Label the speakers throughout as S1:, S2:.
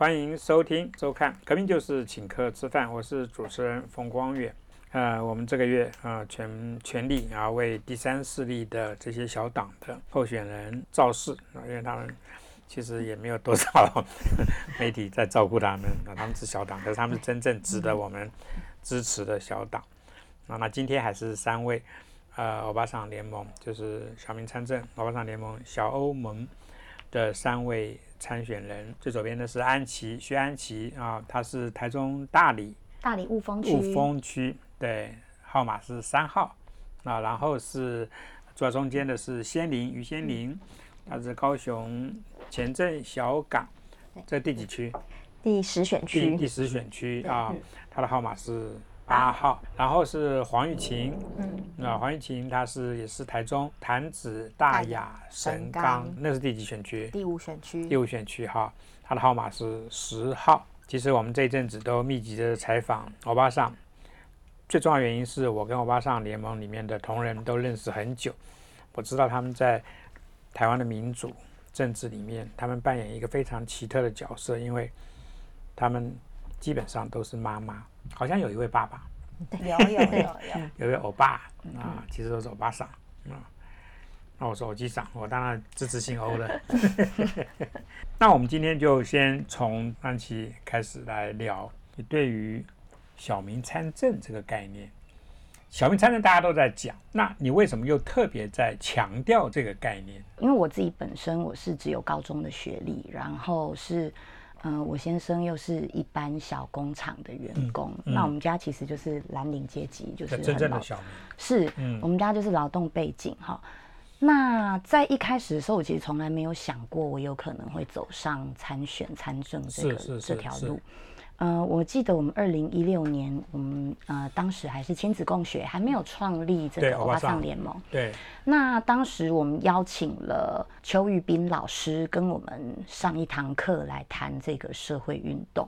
S1: 欢迎收听收看《革命就是请客吃饭》，我是主持人冯光远。呃，我们这个月啊，全全力啊为第三势力的这些小党的候选人造势啊，因为他们其实也没有多少 媒体在照顾他们啊，他们是小党，可是他们是真正值得我们支持的小党啊。那今天还是三位呃欧巴桑联盟，就是小民参政欧巴桑联盟小欧盟的三位参选人。最左边的是安琪薛安琪啊，他是台中大理
S2: 大理雾峰区，
S1: 雾峰区。对，号码是三号啊，然后是坐中间的是仙林于仙林，他是高雄前镇小港，这第几区？
S2: 第十选区。
S1: 第十选区啊，他的号码是八号。然后是黄玉琴，嗯，啊，黄玉琴她是也是台中潭子大雅神冈，那是第几选区？
S2: 第五选区。
S1: 第五选区哈，她的号码是十号。其实我们这一阵子都密集的采访欧巴桑。最重要原因是我跟欧巴桑联盟里面的同仁都认识很久，我知道他们在台湾的民主政治里面，他们扮演一个非常奇特的角色，因为他们基本上都是妈妈，好像有一位爸爸，
S2: 有有有有，
S1: 有一位欧巴啊，其实都是欧巴桑啊。那我说欧基长，我当然支持姓欧的。那我们今天就先从安琪开始来聊，你对于。小民参政这个概念，小民参政大家都在讲，那你为什么又特别在强调这个概念？
S2: 因为我自己本身我是只有高中的学历，然后是，嗯，我先生又是一般小工厂的员工，那我们家其实就是蓝领阶级，就是
S1: 真正的小民，
S2: 是，我们家就是劳动背景哈。那在一开始的时候，我其实从来没有想过我有可能会走上参选参政这个这条路。呃，我记得我们二零一六年，我们呃当时还是亲子共学，还没有创立这个欧巴桑联盟。
S1: 对。
S2: 那当时我们邀请了邱玉斌老师跟我们上一堂课来谈这个社会运动。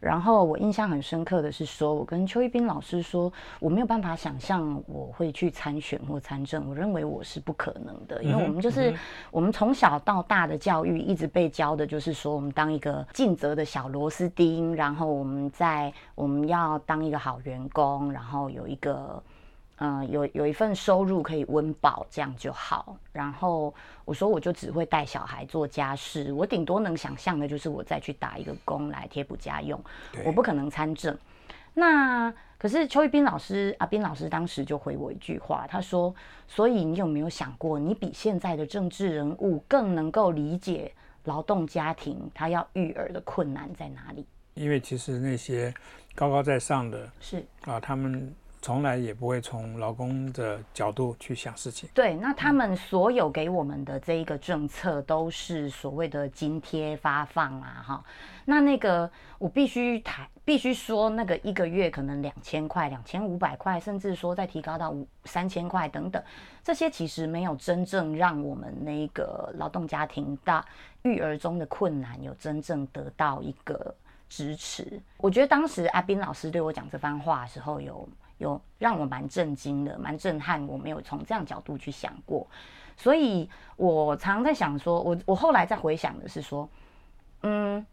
S2: 然后我印象很深刻的是，说我跟邱一斌老师说，我没有办法想象我会去参选或参政，我认为我是不可能的，因为我们就是我们从小到大的教育一直被教的就是说，我们当一个尽责的小螺丝钉，然后我们在我们要当一个好员工，然后有一个。嗯，有有一份收入可以温饱，这样就好。然后我说，我就只会带小孩做家事，我顶多能想象的就是我再去打一个工来贴补家用，我不可能参政。那可是邱玉斌老师，阿斌老师当时就回我一句话，他说：“所以你有没有想过，你比现在的政治人物更能够理解劳动家庭他要育儿的困难在哪里？
S1: 因为其实那些高高在上的，
S2: 是
S1: 啊，他们。”从来也不会从劳工的角度去想事情。
S2: 对，那他们所有给我们的这一个政策都是所谓的津贴发放啊，哈。那那个我必须谈，必须说，那个一个月可能两千块、两千五百块，甚至说再提高到五三千块等等，这些其实没有真正让我们那个劳动家庭的育儿中的困难有真正得到一个支持。我觉得当时阿斌老师对我讲这番话的时候有。有让我蛮震惊的，蛮震撼。我没有从这样角度去想过，所以我常在想说，我我后来在回想的是说，嗯，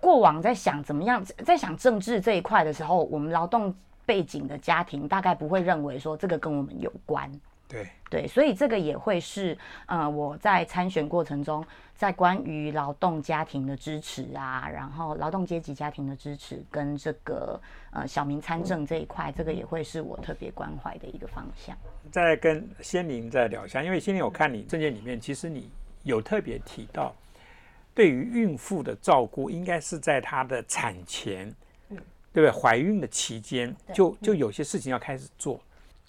S2: 过往在想怎么样，在想政治这一块的时候，我们劳动背景的家庭大概不会认为说这个跟我们有关。
S1: 对
S2: 对，所以这个也会是呃，我在参选过程中，在关于劳动家庭的支持啊，然后劳动阶级家庭的支持跟这个呃小民参政这一块，这个也会是我特别关怀的一个方向。
S1: 再跟仙灵再聊一下，因为仙灵我看你证件里面，其实你有特别提到，对于孕妇的照顾，应该是在她的产前，嗯，对不对？怀孕的期间，就就有些事情要开始做。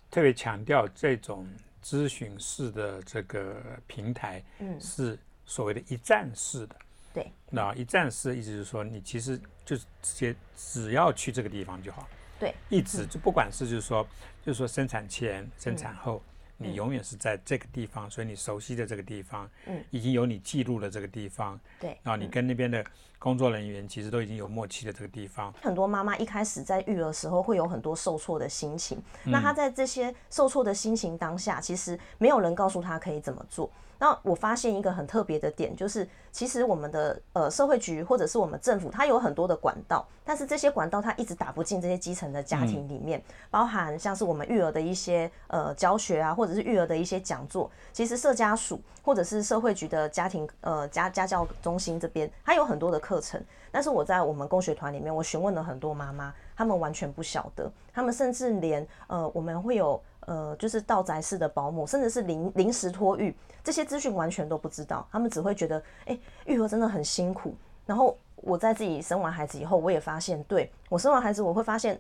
S1: 特别强调这种咨询式的这个平台，嗯，是所谓的一站式的。
S2: 对，
S1: 那一站式的意思就是说，你其实就是直接只要去这个地方就好。
S2: 对，
S1: 一直就不管是就是说，就是说生产前、生产后。你永远是在这个地方，所以你熟悉的这个地方，嗯，已经有你记录的这个地方，
S2: 对，
S1: 然后你跟那边的工作人员其实都已经有默契的这个地方。
S3: 很多妈妈一开始在育儿时候会有很多受挫的心情，那她在这些受挫的心情当下，其实没有人告诉她可以怎么做。那我发现一个很特别的点，就是其实我们的呃社会局或者是我们政府，它有很多的管道，但是这些管道它一直打不进这些基层的家庭里面，包含像是我们育儿的一些呃教学啊，或者是育儿的一些讲座，其实社家属或者是社会局的家庭呃家家教中心这边，它有很多的课程，但是我在我们工学团里面，我询问了很多妈妈，他们完全不晓得，他们甚至连呃我们会有。呃，就是道宅式的保姆，甚至是临临时托育，这些资讯完全都不知道。他们只会觉得，哎，育儿真的很辛苦。然后我在自己生完孩子以后，我也发现，对我生完孩子，我会发现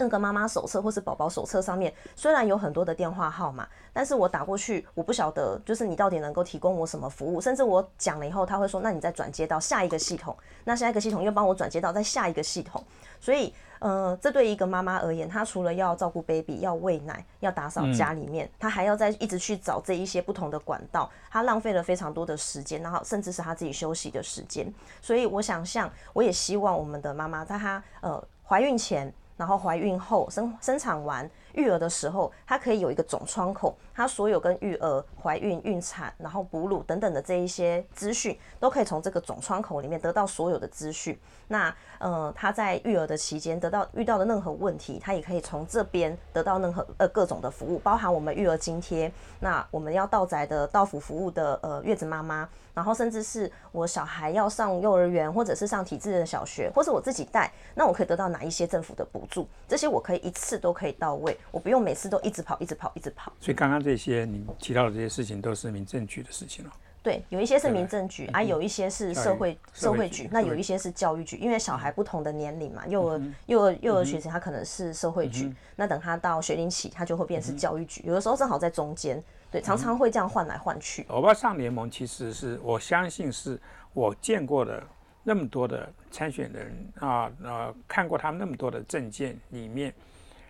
S3: 那个妈妈手册或是宝宝手册上面，虽然有很多的电话号码，但是我打过去，我不晓得就是你到底能够提供我什么服务。甚至我讲了以后，他会说，那你再转接到下一个系统，那下一个系统又帮我转接到在下一个系统，所以。呃，这对一个妈妈而言，她除了要照顾 baby，要喂奶，要打扫家里面，她还要再一直去找这一些不同的管道，她浪费了非常多的时间，然后甚至是她自己休息的时间。所以我想象，我也希望我们的妈妈在她呃怀孕前，然后怀孕后生生产完。育儿的时候，它可以有一个总窗口，它所有跟育儿、怀孕、孕产，然后哺乳等等的这一些资讯，都可以从这个总窗口里面得到所有的资讯。那呃，他在育儿的期间得到遇到的任何问题，他也可以从这边得到任何呃各种的服务，包含我们育儿津贴。那我们要到宅的到府服务的呃月子妈妈。然后甚至是我小孩要上幼儿园，或者是上体制的小学，或是我自己带，那我可以得到哪一些政府的补助？这些我可以一次都可以到位，我不用每次都一直跑，一直跑，一直跑。
S1: 所以刚刚这些你提到的这些事情，都是民政局的事情了。
S3: 对，有一些是民政局，啊，有一些是社会社会局，那有一些是教育局，因为小孩不同的年龄嘛，幼儿幼儿幼儿学生他可能是社会局，那等他到学龄期，他就会变成教育局，有的时候正好在中间。对，常常会这样换来换去。
S1: 欧巴桑联盟其实是我相信是我见过的那么多的参选人啊，呃，看过他们那么多的证件里面，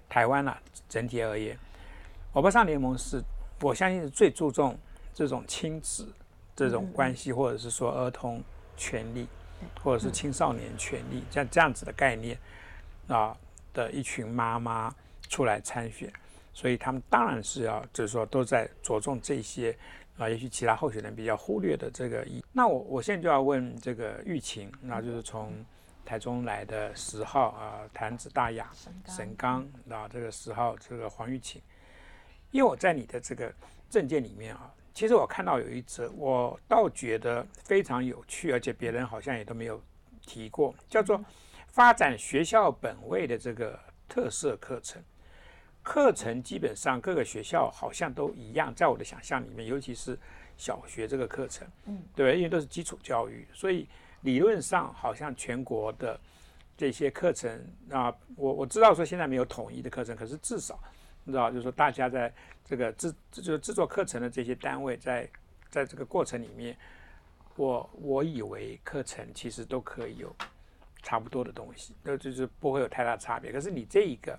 S1: 台湾啊整体而言，欧巴桑联盟是我相信是最注重这种亲子这种关系，或者是说儿童权利，或者是青少年权利，像这样子的概念啊的一群妈妈出来参选。所以他们当然是要，就是说都在着重这些啊，也许其他候选人比较忽略的这个一。那我我现在就要问这个玉琴，那就是从台中来的十号啊，坛子大雅沈刚啊，这个十号这个黄玉琴，因为我在你的这个证件里面啊，其实我看到有一则，我倒觉得非常有趣，而且别人好像也都没有提过，叫做发展学校本位的这个特色课程。课程基本上各个学校好像都一样，在我的想象里面，尤其是小学这个课程，嗯，对，因为都是基础教育，所以理论上好像全国的这些课程啊，我我知道说现在没有统一的课程，可是至少你知道，就是说大家在这个制就是制作课程的这些单位，在在这个过程里面，我我以为课程其实都可以有差不多的东西，那就是不会有太大差别。可是你这一个。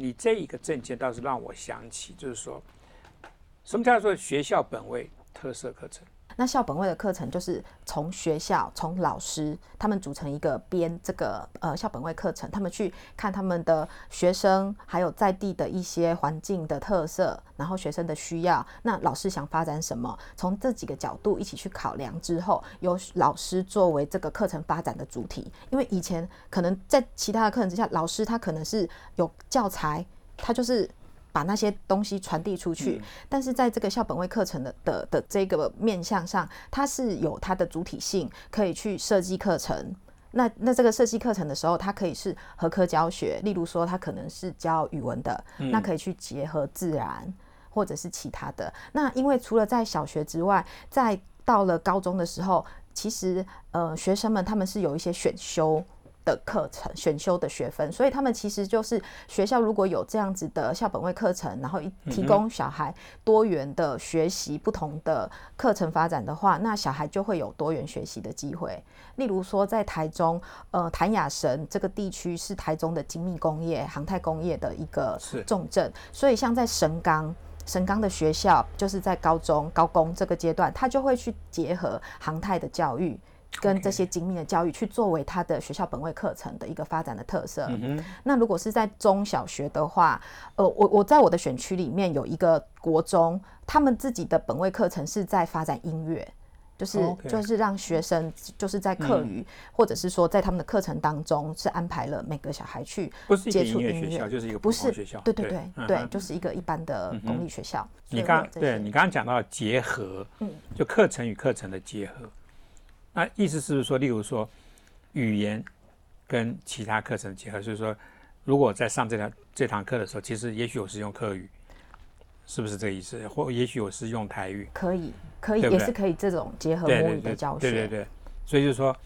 S1: 你这一个证件倒是让我想起，就是说，什么叫做学校本位特色课程？
S4: 那校本位的课程就是从学校、从老师他们组成一个编这个呃校本位课程，他们去看他们的学生，还有在地的一些环境的特色，然后学生的需要，那老师想发展什么，从这几个角度一起去考量之后，由老师作为这个课程发展的主体。因为以前可能在其他的课程之下，老师他可能是有教材，他就是。把那些东西传递出去，但是在这个校本位课程的的的这个面向上，它是有它的主体性，可以去设计课程。那那这个设计课程的时候，它可以是合科教学，例如说它可能是教语文的，那可以去结合自然或者是其他的。那因为除了在小学之外，在到了高中的时候，其实呃学生们他们是有一些选修。的课程选修的学分，所以他们其实就是学校如果有这样子的校本位课程，然后提供小孩多元的学习不同的课程发展的话，那小孩就会有多元学习的机会。例如说，在台中，呃，谭雅神这个地区是台中的精密工业、航太工业的一个重镇，所以像在神冈，神冈的学校就是在高中高工这个阶段，他就会去结合航太的教育。跟这些精密的教育去作为他的学校本位课程的一个发展的特色。
S1: 嗯
S4: 那如果是在中小学的话，呃，我我在我的选区里面有一个国中，他们自己的本位课程是在发展音乐。就是就是让学生就是在课余，或者是说在他们的课程当中是安排了每个小孩去接触
S1: 音乐学校，就是一个
S4: 不是
S1: 学校。
S4: 对对对。对，
S1: 嗯
S4: 就是一个一般的公立学校。
S1: 你刚对你刚刚讲到结合，
S4: 嗯。
S1: 就课程与课程的结合，那意思是不是说，例如说语言跟其他课程结合，就是说，如果在上这堂这堂课的时候，其实也许我是用课语，是不是这个意思？或也许我是用台语，
S4: 可以可以
S1: 对对
S4: 也是可以这种结合母语的教学。
S1: 对对对，所以就是说，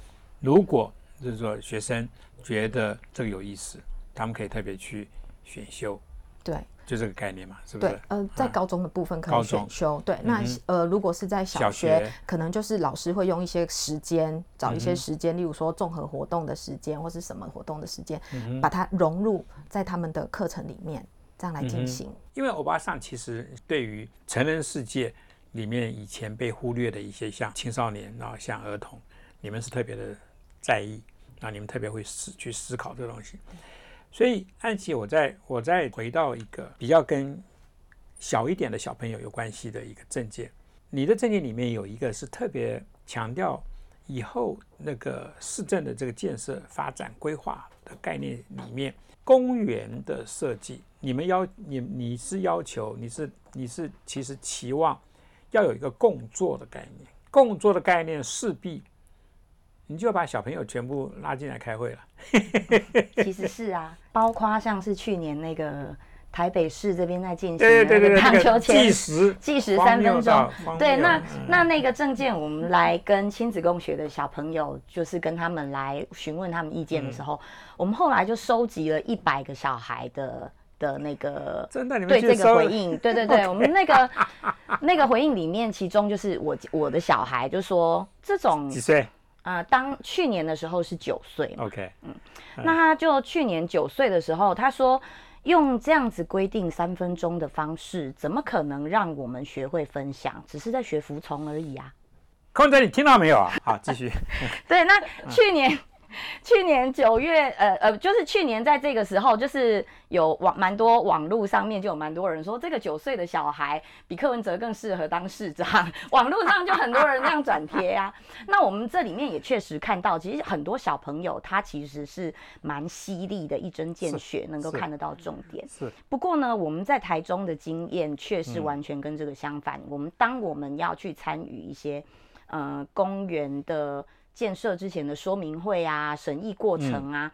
S1: 如果就是说学生觉得这个有意思，他们可以特别去选修，
S4: 对
S1: 就这个概念嘛，是不是
S4: 对，？呃，在高中的部分可以选修。对，那
S1: 嗯
S4: 呃，如果是在小
S1: 小
S4: 学
S1: 学，
S4: 可能就是老师会用一些时间，找一些时间，例如说综合活动的时间，或是什么活动的时间，
S1: 嗯
S4: 把它融入在他们的课程里面，这样来进行。
S1: 因为欧巴桑其实对于成人世界里面以前被忽略的一些像青少年，然后像儿童，你们是特别的在意，那你们特别会思去思考这个东西。所以安琪，我再我再回到一个比较跟小一点的小朋友有关系的一个证件，你的证件里面有一个是特别强调以后那个市政的这个建设发展规划的概念里面，公园的设计，你们要你你是要求你是你是其实期望要有一个共作的概念，共作的概念势必你就要把小朋友全部拉进来开会了。
S2: 其实是啊，包括像是去年那个台北市这边在进行的
S1: 对对对对，
S2: 那个棒
S1: 那个
S2: 球前
S1: 计时
S2: 计时三分钟对，那那那个证件，我们来跟亲子共学的小朋友，就是跟他们来询问他们意见的时候，
S1: 嗯
S2: 我们后来就收集了一百个小孩的的那个对这个回应，对对对，我们那个那个回应里面，其中就是我我的小孩就说这种
S1: 几岁
S2: 呃，当去年的时候是九岁嘛
S1: ，？OK，嗯
S2: 那他就去年九岁的时候，他说用这样子规定三分钟的方式，怎么可能让我们学会分享？只是在学服从而已啊。
S1: 空姐，你听到没有啊？好，继续。
S2: 对，那去年。去年九月，呃呃，就是去年在这个时候，就是有网蛮多网络上面就有蛮多人说，这个九岁的小孩比柯文哲更适合当市长。网络上就很多人这样转贴啊。那我们这里面也确实看到，其实很多小朋友他其实是蛮犀利的，一针见血，能够看得到重点。
S1: 是
S2: 不过呢，我们在台中的经验却是
S1: 嗯
S2: 完全跟这个相反。我们当我们要去参与一些呃公园的建设之前的说明会啊、审议过程啊，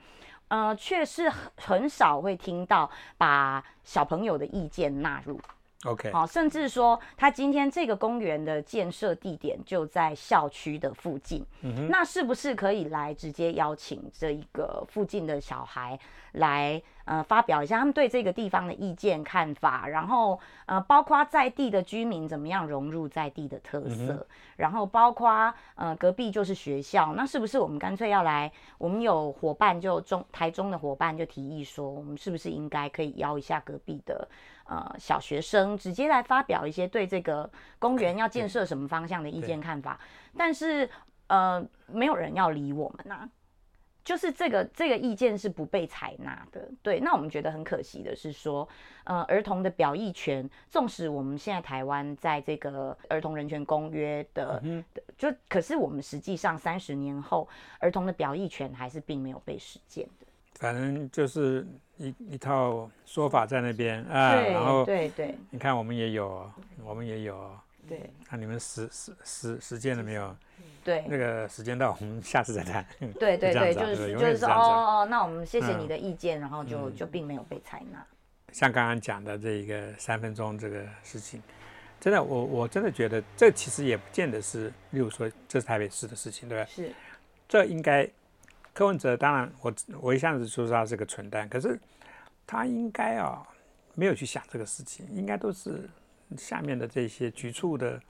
S2: 呃，却是很很少会听到把小朋友的意见纳入。
S1: OK，
S2: 好、甚至说他今天这个公园的建设地点就在校区的附近，
S1: 嗯
S2: 那是不是可以来直接邀请这一个附近的小孩来呃发表一下他们对这个地方的意见看法，然后呃包括在地的居民怎么样融入在地的特色，然后包括呃隔壁就是学校，那是不是我们干脆要来？我们有伙伴就中台中的伙伴就提议说，我们是不是应该可以邀一下隔壁的呃小学生，直接来发表一些对这个公园要建设什么方向的意见看法？但是呃，没有人要理我们呐、就是这个这个意见是不被采纳的，对。那我们觉得很可惜的是说，呃，儿童的表意权，纵使我们现在台湾在这个儿童人权公约的，嗯就可是我们实际上三十年后，儿童的表意权还是并没有被实践的。
S1: 反正就是一一套说法在那边啊，然后
S2: 对对
S1: 你看我们也有，我们也有，
S2: 对
S1: 看你们实实实实践了没有？
S2: 对
S1: 那个时间到，我们下次再谈。
S2: 对 对对，就是就是说哦哦，那我们谢谢你
S1: 嗯
S2: 的意见，然后就就并没有被采纳。
S1: 像刚刚讲的这一个三分钟这个事情，真的，我我真的觉得这其实也不见得是，例如说这是台北市的事情，对不对？
S2: 是
S1: 这应该柯文哲当然我我一向子说他是个蠢蛋，可是他应该啊没有去想这个事情，应该都是下面的这些局处的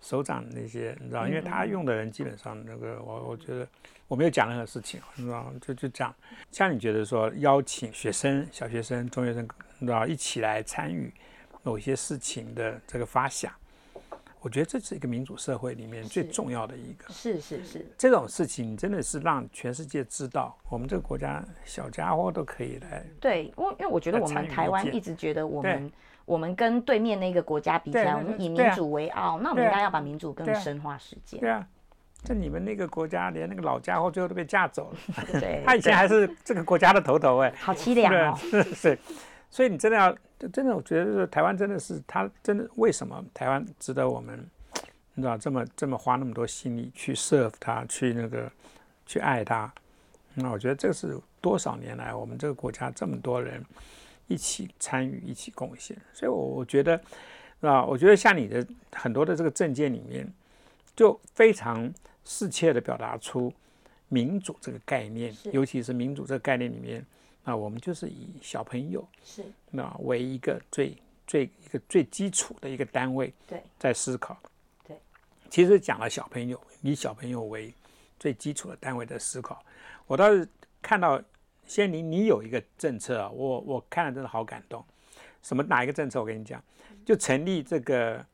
S1: 首长那些，你知道，因为他用的人基本上那个我我觉得我没有讲任何事情，你知道，就就这样。像你觉得说邀请学生、小学生、中学生，你知道一起来参与某些事情的这个发想，我觉得这是一个民主社会里面最重要的一个。
S2: 是是是，
S1: 这种事情真的是让全世界知道，我们这个国家小家伙都可以来。
S2: 对，因为因为我觉得我们台湾一直觉得我们我们跟对面那个国家比起来，我们以民主为傲，那我们应该要把民主更深化实践。
S1: 对啊，这你们那个国家连那个老家伙最后都被架走了，
S2: 对，
S1: 他以前还是这个国家的头头哎、
S2: 好凄凉哦。
S1: 对，是，所以你真的要，真的，我觉得是台湾真的是，他真的为什么台湾值得我们，你知道这么这么花那么多心力去 serve 他，去那个去爱他，那我觉得这是多少年来我们这个国家这么多人一起参与、一起贡献，所以我我觉得，啊，我觉得像你的很多的这个证件里面，就非常适切的表达出民主这个概念，尤其是民主这个概念里面。那我们就是以小朋友
S2: 是
S1: 那为一个最最一个最基础的一个单位，
S2: 对，
S1: 在思考。
S2: 对，
S1: 其实讲了小朋友，以小朋友为最基础的单位的思考，我倒是看到仙林你有一个政策啊，我我看了真的好感动。什么哪一个政策？我跟你讲，就成立这个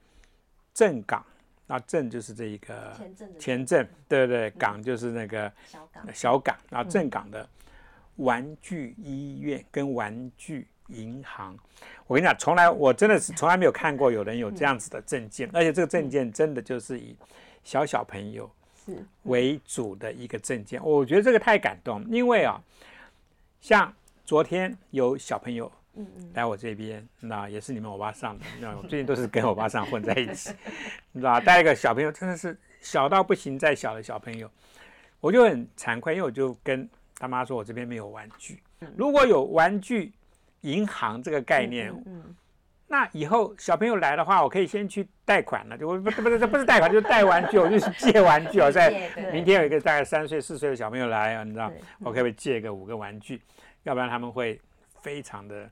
S1: 镇港，那镇就是这一个
S3: 前镇
S1: 前镇，对不对？港就是那个
S3: 小港，
S1: 小港，然后镇港的玩具医院跟玩具银行，我跟你讲，从来我真的是从来没有看过有人有这样子的证件，而且这个证件真的就是以小小朋友
S3: 是
S1: 为主的一个证件，我觉得这个太感动，因为啊，像昨天有小朋友来我这边，那也是你们欧巴上的，那我最近都是跟欧巴上混在一起，你知道吧？带一个小朋友真的是小到不行再小的小朋友，我就很惭愧，因为我就跟他妈说，我这边没有玩具，如果有玩具银行这个概念，那以后小朋友来的话，我可以先去贷款了，就我不不是不是贷款，就是贷玩具，我就是借玩具。啊，在明天有一个大概三岁四岁的小朋友来啊，你知道，我可不可以借个五个玩具？要不然他们会非常的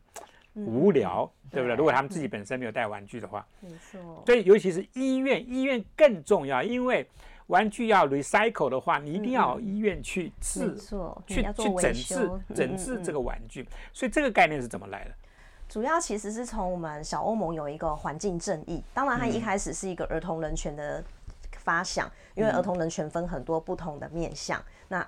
S3: 嗯
S1: 无聊，对不对？
S3: 对
S1: 如果他们自己本身没有带玩具的话，
S3: 没错，
S1: 所以尤其是医院，医院更重要，因为玩具要 recycle 的话，你一定要有医院去
S3: 没
S1: 治、
S3: 错，
S1: 去去整治
S3: 修
S1: 整治这。个玩具。所以这个概念是怎么来的？
S3: 主要其实是从我们小欧盟有一个环境正义，当然它
S1: 嗯
S3: 一开始是一个儿童人权的发想，因为儿童人权分很多不同的面向，那。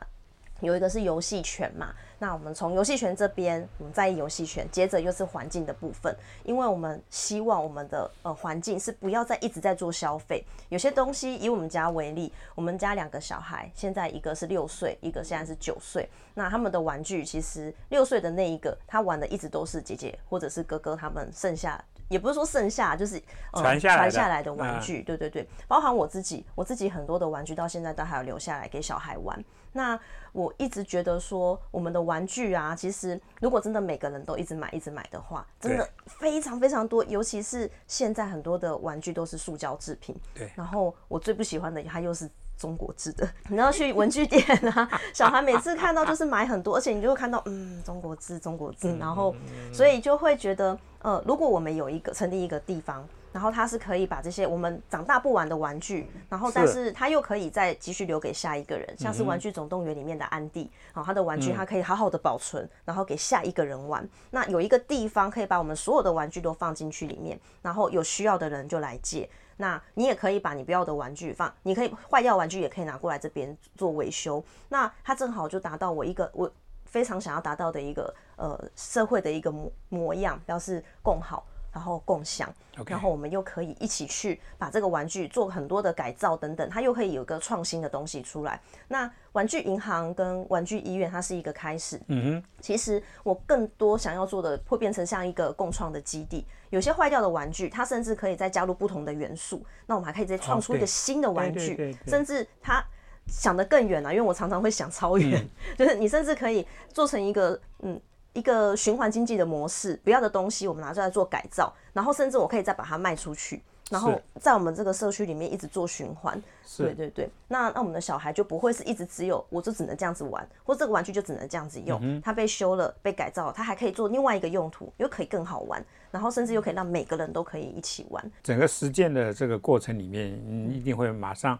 S3: 有一个是游戏权嘛，那我们从游戏权这边，我们在意游戏权，接着又是环境的部分，因为我们希望我们的呃环境是不要再一直在做消费。有些东西以我们家为例，我们家两个小孩，现在一个是六岁，一个现在是九岁，那他们的玩具其实六岁的那一个，他玩的一直都是姐姐或者是哥哥他们剩下。也不是说剩下，就是、呃、
S1: 传下来的
S3: 传下来的玩
S1: 嗯
S3: 具，对对对，包含我自己，我自己很多的玩具到现在都还有留下来给小孩玩。那我一直觉得说，我们的玩具啊，其实如果真的每个人都一直买一直买的话，真的非常非常多，尤其是现在很多的玩具都是塑胶制品。
S1: 对
S3: 然后我最不喜欢的，它又是中国制的。你要去文具店啊，小孩每次看到就是买很多，而且你就会看到，嗯，中国制，中国制，然后所以就会觉得，呃，如果我们有一个成立一个地方。然后它是可以把这些我们长大不玩的玩具，然后但
S1: 是
S3: 是它又可以再继续留给下一个人，像是《玩具总动员》里面的安迪，好，他的玩具它可以好好的保存，然后给下一个人玩。那有一个地方可以把我们所有的玩具都放进去里面，然后有需要的人就来借。那你也可以把你不要的玩具放，你可以坏掉玩具也可以拿过来这边做维修。那它正好就达到我一个我非常想要达到的一个呃社会的一个模模样，表示共好。然后共享然后我们又可以一起去把这个玩具做很多的改造等等，它又可以有一个创新的东西出来。那玩具银行跟玩具医院，它是一个开始。
S1: 嗯
S3: 其实我更多想要做的，会变成像一个共创的基地。有些坏掉的玩具，它甚至可以再加入不同的元素，那我们还可以再创出一个新的玩具，甚至它想得更远了、因为我常常会想超远，就是你甚至可以做成一个嗯。一个循环经济的模式，不要的东西我们拿出来做改造，然后甚至我可以再把它卖出去，然后在我们这个社区里面一直做循环。
S1: 是
S3: 对对对，那那我们的小孩就不会是一直只有我就只能这样子玩，或者这个玩具就只能这样子用，它被修了、被改造了，它还可以做另外一个用途，又可以更好玩，然后甚至又可以让每个人都可以一起玩。
S1: 整个实践的这个过程里面，你一定会马上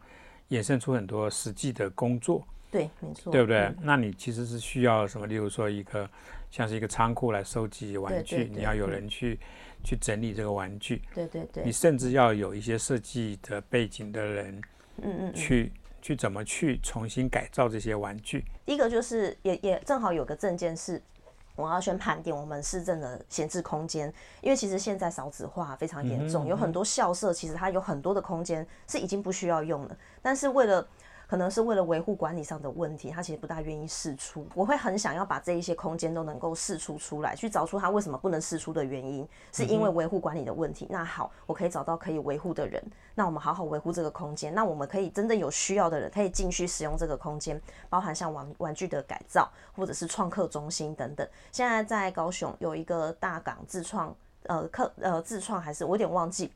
S1: 衍生出很多实际的工作。
S3: 对，没错，
S1: 对不对？
S3: 嗯
S1: 那你其实是需要什么？例如说一个像是一个仓库来收集玩具，
S3: 对对
S1: 你要有
S3: 嗯
S1: 人去去整理这个玩具，
S3: 对对对
S1: 你，甚至要有一些设计的背景的人
S3: 嗯嗯嗯。
S1: 去、去怎么去重新改造这些玩具。
S3: 第一个就是也也正好有个证件是。我要先盘点我们市政的闲置空间，因为其实现在少子化非常严重，有很多校舍其实它有很多的空间是已经不需要用了，但是为了可能是为了维护管理上的问题，他其实不大愿意试出。我会很想要把这一些空间都能够试出出来，去找出他为什么不能试出的原因，是因为维护管理的问题。那好，我可以找到可以维护的人，那我们好好维护这个空间。那我们可以真正有需要的人可以进去使用这个空间，包含像玩玩具的改造，或者是创客中心等等。现在在高雄有一个大港自创，呃，客呃自创还是我有点忘记。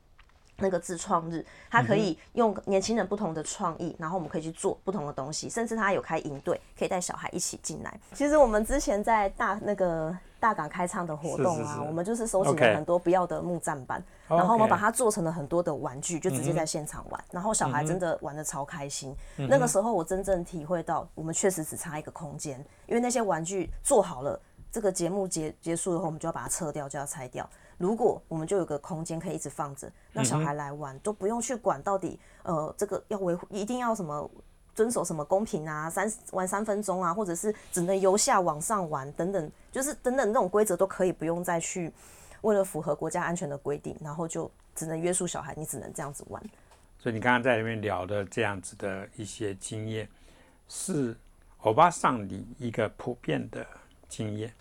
S3: 那个自创日，它可以用年轻人不同的创意，然后我们可以去做不同的东西，甚至它有开营队，可以带小孩一起进来。其实我们之前在大那个大港开唱的活动啊，
S1: 是是是
S3: 我们就是收集了很多不要的木栈板，然后我们把它做成了很多的玩具，就直接在现场玩，然后小孩真的玩的超开心。那个时候我真正体会到，我们确实只差一个空间，因为那些玩具做好了。这个节目结结束以后，我们就要把它撤掉，就要拆掉。如果我们就有个空间可以一直放着，那小孩来玩、都不用去管到底呃这个要维护，一定要什么遵守什么公平啊，三玩三分钟啊，或者是只能由下往上玩等等，就是等等那种规则都可以不用再去为了符合国家安全的规定，然后就只能约束小孩，你只能这样子玩。
S1: 所以你刚刚在里面聊的这样子的一些经验，是欧巴上里一个普遍的经验，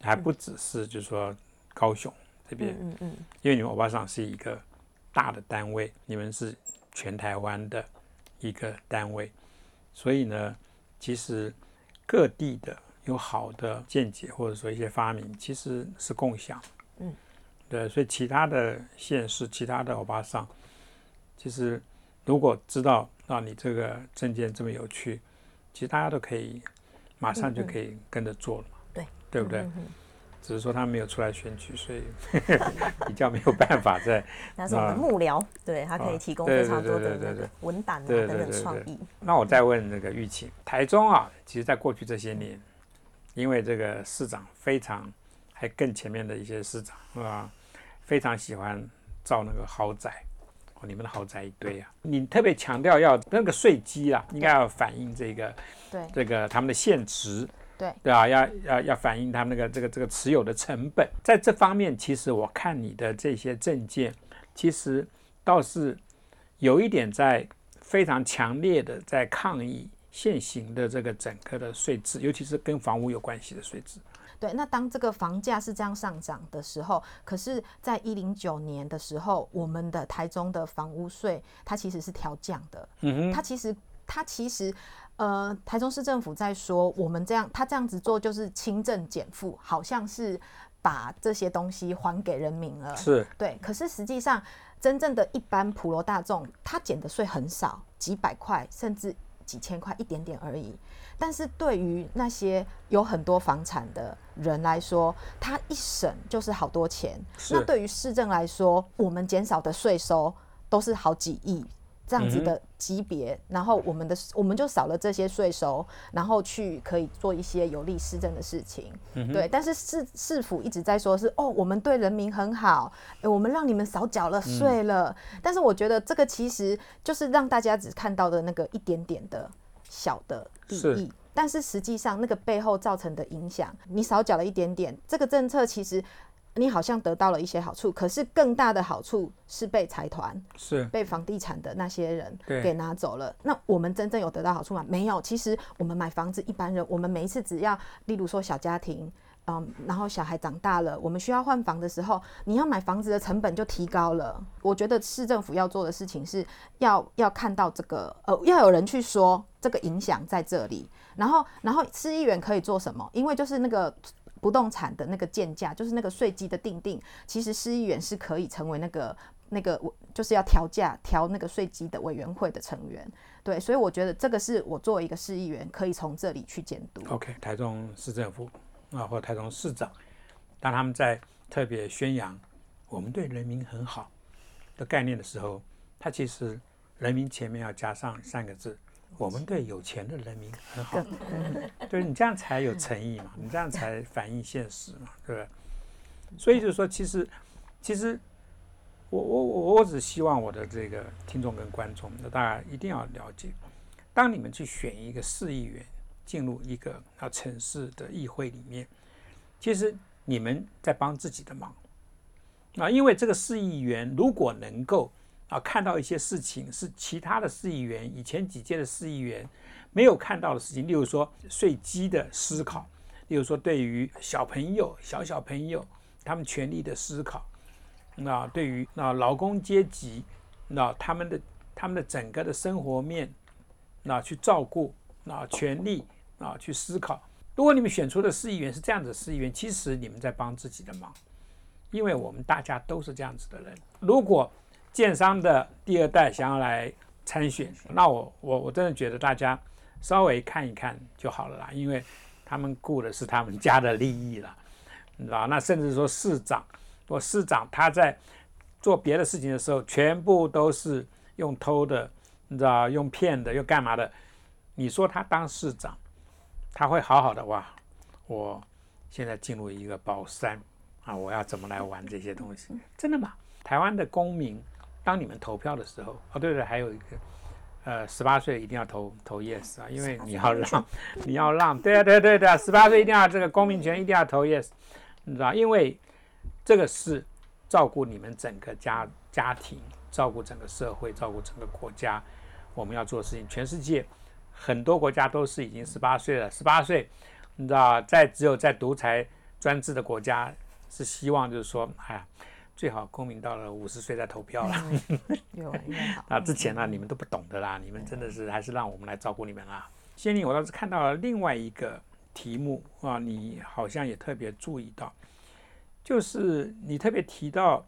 S1: 还不只是就是说高雄这边，
S3: 嗯嗯，
S1: 因为你们欧巴桑是一个大的单位，你们是全台湾的一个单位，所以呢，其实各地的有好的见解或者说一些发明，其实是共享。
S3: 嗯，
S1: 对，所以其他的县市、其他的欧巴桑，其实如果知道啊你这个证件这么有趣，其实大家都可以马上就可以跟着做了嘛。
S3: 对，
S1: 对不对？
S3: 嗯嗯
S1: 只是说他没有出来选举，所以 比较没有办法在。
S3: 那是我们幕僚，对他可以
S1: 啊
S3: 提供非常多的文档啊
S1: 对
S3: 等等创意。
S1: 那我再问那个玉琴，台中啊，其实在过去这些年，因为这个市长非常，还更前面的一些市长啊，非常喜欢造那个豪宅。哦，你们的豪宅一堆啊！你特别强调要那个税基啊，应该要反映这个
S4: 对
S1: 这个他们的现值，
S4: 对
S1: 对啊，要要要反映他们那个这个这个持有的成本。在这方面，其实我看你的这些证件，其实倒是有一点在非常强烈的在抗议现行的这个整个的税制，尤其是跟房屋有关系的税制。
S4: 对，那当这个房价是这样上涨的时候，可是，在一零九年的时候，我们的台中的房屋税它其实是调降的。
S1: 嗯哼，
S4: 它其实，它其实，呃，台中市政府在说我们这样，他这样子做就是轻政减负，好像是把这些东西还给人民了。
S1: 是
S4: 对，可是实际上，真正的一般普罗大众，他减的税很少，几百块甚至几千块，一点点而已。但是对于那些有很多房产的人来说，他一省就是好多钱。
S1: 是
S4: 那对于市政来说，我们减少的税收都是好几亿。这样子的级别，然后我们的我们就少了这些税收，然后去可以做一些有利市政的事情，对。但是市市府一直在说是哦，我们对人民很好，诶我们让你们少缴了税了。但是我觉得这个其实就是让大家只看到的那个一点点的小的利益，但是实际上那个背后造成的影响，你少缴了一点点，这个政策其实。你好像得到了一些好处，可是更大的好处是被财团、
S1: 是，
S4: 被房地产的那些人给拿走了。那我们真正有得到好处吗？没有。其实我们买房子，一般人我们每一次只要，例如说小家庭，嗯，然后小孩长大了，我们需要换房的时候，你要买房子的成本就提高了。我觉得市政府要做的事情是要要看到这个，呃，要有人去说这个影响在这里，然后然后市议员可以做什么？因为就是那个。不动产的那个建价，就是那个税基的定定，其实市议员是可以成为那个那个我，就是要调价调那个税基的委员会的成员。对，所以我觉得这个是我作为一个市议员可以从这里去监督。
S1: OK，台中市政府啊，或台中市长，当他们在特别宣扬我们对人民很好的概念的时候，他其实人民前面要加上三个字我们对有钱的人民很好，就是你这样才有诚意嘛，你这样才反映现实嘛，对不对？所以就是说，其实，其实，我我我我只希望我的这个听众跟观众，那大家一定要了解，当你们去选一个市议员进入一个啊城市的议会里面，其实你们在帮自己的忙。啊，因为这个市议员如果能够啊看到一些事情是其他的市议员以前几届的市议员没有看到的事情，例如说税基的思考，例如说对于小朋友小小朋友。他们权利的思考，那对于那劳工阶级，那他们的他们的整个的生活面，那去照顾，那权利啊去思考。如果你们选出的市议员是这样子的市议员，其实你们在帮自己的忙，因为我们大家都是这样子的人。如果建商的第二代想要来参选，那我我我真的觉得大家稍微看一看就好了啦，因为他们顾的是他们家的利益了。你知道，那甚至说市长，我市长他在做别的事情的时候，全部都是用偷的，你知道，用骗的，又干嘛的？你说他当市长，他会好好的哇？我现在进入一个宝山啊，我要怎么来玩这些东西？真的吗？台湾的公民，当你们投票的时候，哦，对对，还有一个，呃，十八岁一定要投投 yes 啊，因为你要让，你要让，对啊，对对对，十八岁一定要这个公民权一定要投 yes。你知道，因为这个是照顾你们整个家家庭，照顾整个社会，照顾整个国家，我们要做的事情。全世界很多国家都是已经十八岁了，十八岁，你知道，在只有在独裁专制的国家是希望就是说，哎呀，最好公民到了五十岁再投票了。
S4: 越晚越好。
S1: 那之前呢，你们都不懂的啦，你们真的是还是让我们来照顾你们啦。仙女，我倒是看到了另外一个。题目啊，你好像也特别注意到，就是你特别提到，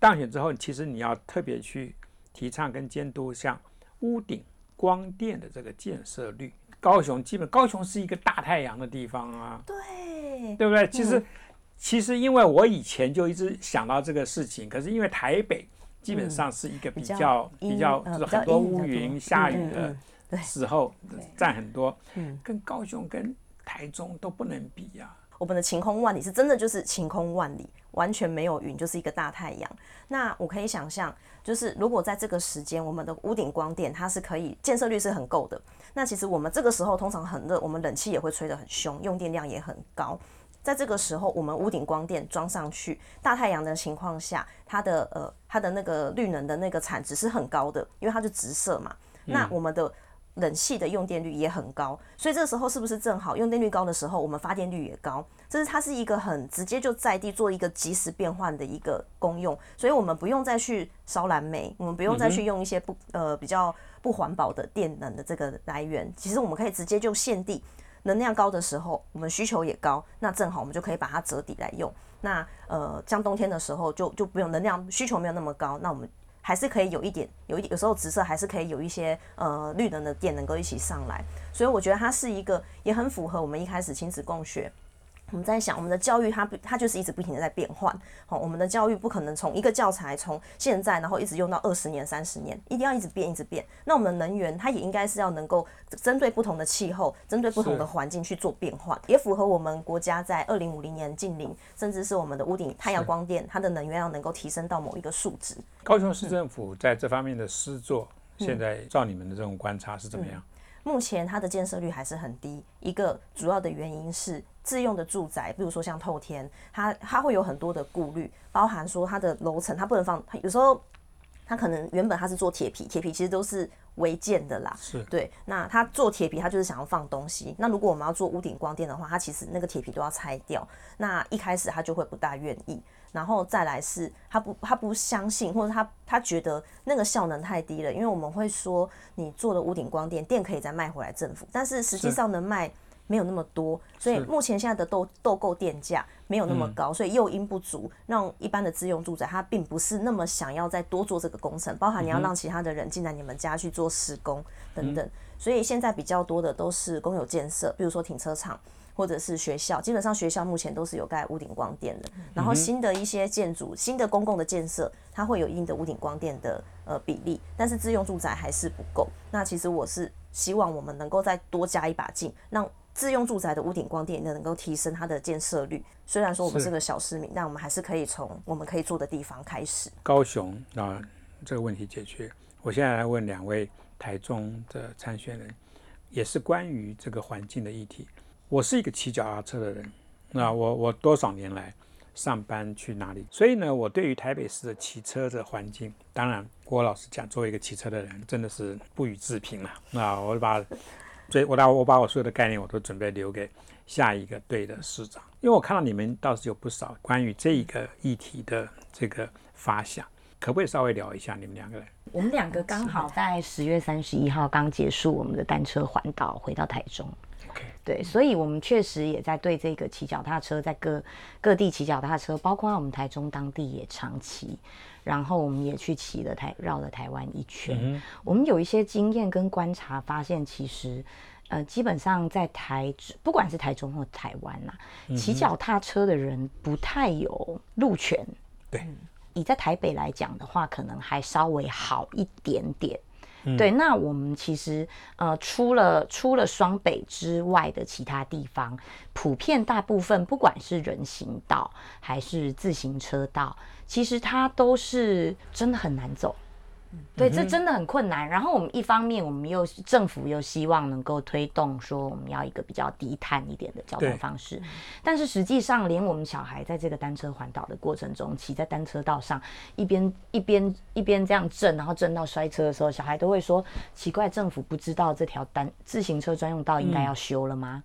S1: 当选之后，其实你要特别去提倡跟监督像屋顶光电的这个建设率。高雄基本，高雄是一个大太阳的地方啊，
S3: 对，
S1: 对不对？其实，其实因为我以前就一直想到这个事情，可是因为台北基本上是一个比较比较就是很多乌云下雨的。时候占很多，嗯，跟高雄跟台中都不能比呀。
S3: 我们的晴空万里是真的就是晴空万里，完全没有云，就是一个大太阳。那我可以想象，就是如果在这个时间，我们的屋顶光电它是可以建设率是很够的。那其实我们这个时候通常很热，我们冷气也会吹得很凶，用电量也很高。在这个时候，我们屋顶光电装上去，大太阳的情况下，它的呃它的那个绿能的那个产值是很高的，因为它是直射嘛。那我们的冷气的用电率也很高，所以这个时候是不是正好用电率高的时候，我们发电率也高？这是它是一个很直接就在地做一个即时变换的一个功用，所以我们不用再去烧蓝煤，我们不用再去用一些不呃比较不环保的电能的这个来源。其实我们可以直接就限地，能量高的时候，我们需求也高，那正好我们就可以把它折抵来用。那呃像冬天的时候就就不用能量需求没有那么高，那我们。还是可以有一点，有一有时候紫色还是可以有一些呃绿能的电能够一起上来，所以我觉得它是一个也很符合我们一开始亲子共学。我们在想，我们的教育它不，它就是一直不停的在变换。好，我们的教育不可能从一个教材从现在然后一直用到二十年、三十年，一定要一直变、一直变。那我们的能源它也应该是要能够针对不同的气候、针对不同的环境去做变换，也符合我们国家在二零五零年近零，甚至是我们的屋顶太阳光电，它的能源要能够提升到某一个数值。
S1: 高雄市政府在这方面的施作，现在照你们的这种观察是怎么样？
S3: 目前它的建设率还是很低，一个主要的原因是自用的住宅，比如说像透天，它它会有很多的顾虑，包含说它的楼层它不能放，有时候它可能原本它是做铁皮，铁皮其实都是违建的啦，
S1: 是。
S3: 对，那它做铁皮，它就是想要放东西，那如果我们要做屋顶光电的话，它其实那个铁皮都要拆掉，那一开始它就会不大愿意。然后再来是，他不他不相信，或者他他觉得那个效能太低了，因为我们会说你做的屋顶光电电可以再卖回来政府，但是实际上能卖没有那么多，所以目前现在的豆豆购电价没有那么高，所以诱因不足，让一般的自用住宅它并不是那么想要再多做这个工程，包含你要让其他的人进来你们家去做施工等等，所以现在比较多的都是公有建设，比如说停车场。或者是学校，基本上学校目前都是有盖屋顶光电的。
S1: 嗯
S3: 然后新的一些建筑、新的公共的建设，它会有一定的屋顶光电的呃比例，但是自用住宅还是不够。那其实我是希望我们能够再多加一把劲，让自用住宅的屋顶光电能够提升它的建设率。虽然说我们
S1: 是
S3: 是个小市民，但我们还是可以从我们可以做的地方开始。
S1: 高雄啊，这个问题解决。我现在来问两位台中的参选人，也是关于这个环境的议题。我是一个骑脚踏车的人，那我我多少年来上班去哪里？所以呢，我对于台北市的骑车的环境，当然郭老师讲，作为一个骑车的人，真的是不予置评了。那我把所以我把我把我所有的概念我都准备留给下一个队的市长，因为我看到你们倒是有不少关于这一个议题的这个发想，可不可以稍微聊一下你们两个人？
S2: 我们两个刚好在十月三十一号刚结束我们的单车环岛，回到台中。对，所以我们确实也在对这个骑脚踏车，在各各地骑脚踏车，包括我们台中当地也常骑，然后我们也去骑了台绕了台湾一圈。我们有一些经验跟观察，发现其实。呃，基本上在台，不管是台中或台湾啦，骑脚踏车的人不太有路权。
S1: 对，
S2: 以在台北来讲的话，可能还稍微好一点点。对，那我们其实呃，除了除了双北之外的其他地方，普遍大部分不管是人行道还是自行车道，其实它都是真的很难走。对，这真的很困难。然后我们一方面，我们又政府又希望能够推动说我们要一个比较低碳一点的交通方式，但是实际上，连我们小孩在这个单车环岛的过程中，骑在单车道上，一边一边一边这样震，然后震到摔车的时候，小孩都会说：奇怪，政府不知道这条单自行车专用道应该要修了吗？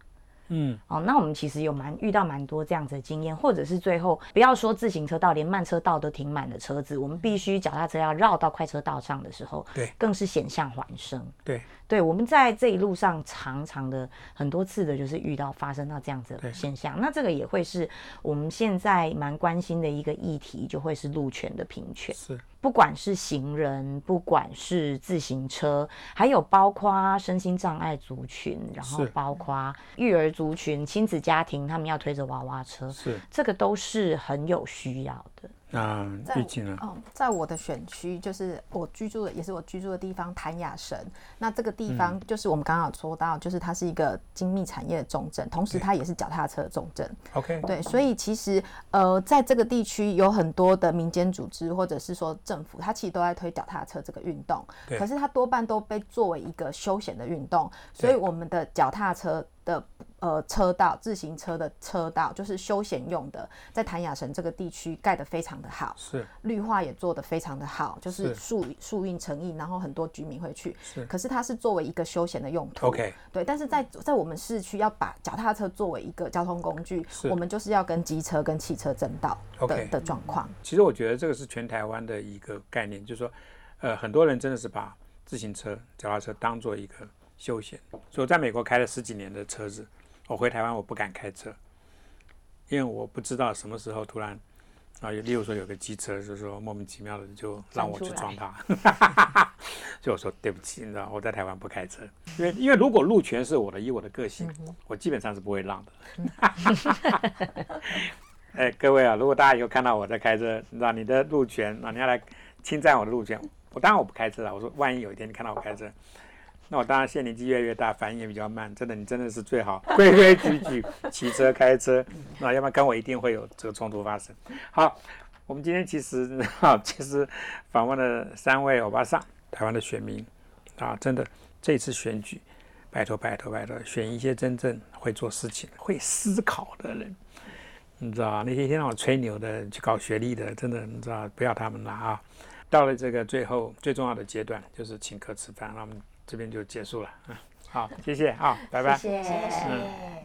S1: 嗯，
S2: 哦，那我们其实有蛮遇到蛮多这样子的经验，或者是最后不要说自行车道，连慢车道都停满了车子，我们必须脚踏车要绕到快车道上的时候，
S1: 对
S2: 更是险象环生。
S1: 对，
S2: 对，我们在这一路上常常的很多次的，就是遇到发生到这样子的现象。那这个也会是我们现在蛮关心的一个议题，就会是路权的平权。
S1: 是
S2: 不管是行人，不管是自行车，还有包括身心障碍族群，然后包括育儿族群、亲子家庭，他们要推着娃娃车，
S1: 是。
S2: 这个都是很有需要的。
S1: 那
S4: 在
S1: 玉静呢？
S4: 嗯，在我的选区，就是我居住的，也是我居住的地方，谭雅神。那这个地方就是我们刚刚有说到，就是它是一个精密产业的重镇，同时它也是脚踏车的重镇。
S1: OK，
S4: 对，所以其实呃，在这个地区有很多的民间组织或者是说政府，它其实都在推脚踏车这个运动，
S1: 对
S4: 可是它多半都被作为一个休闲的运动，所以我们的脚踏车的呃车道、自行车的车道就是休闲用的，在谭雅神这个地区盖得非常的好，
S1: 是
S4: 绿化也做得非常的好，就是
S1: 是
S4: 树树荫成荫，然后很多居民会去。
S1: 是
S4: 可是它是作为一个休闲的用途。
S1: OK，
S4: 对，但是在在我们市区要把脚踏车作为一个交通工具，我们就是要跟机车跟汽车争道的的状况。
S1: 其实我觉得这个是全台湾的一个概念，就是说，呃，很多人真的是把自行车、脚踏车当做一个休闲。所以我在美国开了十几年的车子，我回台湾我不敢开车，因为我不知道什么时候突然啊，有例如说有个机车，就是说莫名其妙的就让我去撞它，所以我说对不起，你知道我在台湾不开车，因为因为如果路权是我的，以我的个性，我基本上是不会让的。哎，各位啊，如果大家以后看到我在开车，你知道你的路权那，你要来侵占我的路权，我当然我不开车了。我说，万一有一天你看到我开车，那我当然现在年纪越来越大，反应也比较慢。真的，你真的是最好 规规矩矩骑车开车，啊，要不然跟我一定会有这个冲突发生。好，我们今天其实啊，其实访问了三位欧巴桑，台湾的选民啊，真的这次选举，拜托拜托拜托，选一些真正会做事情、会思考的人。你知道那些天让我吹牛的、去搞学历的，真的你知道不要他们了啊！到了这个最后最重要的阶段，就是请客吃饭，那我们这边就结束了。嗯，好，谢谢啊，拜拜。
S3: 谢谢。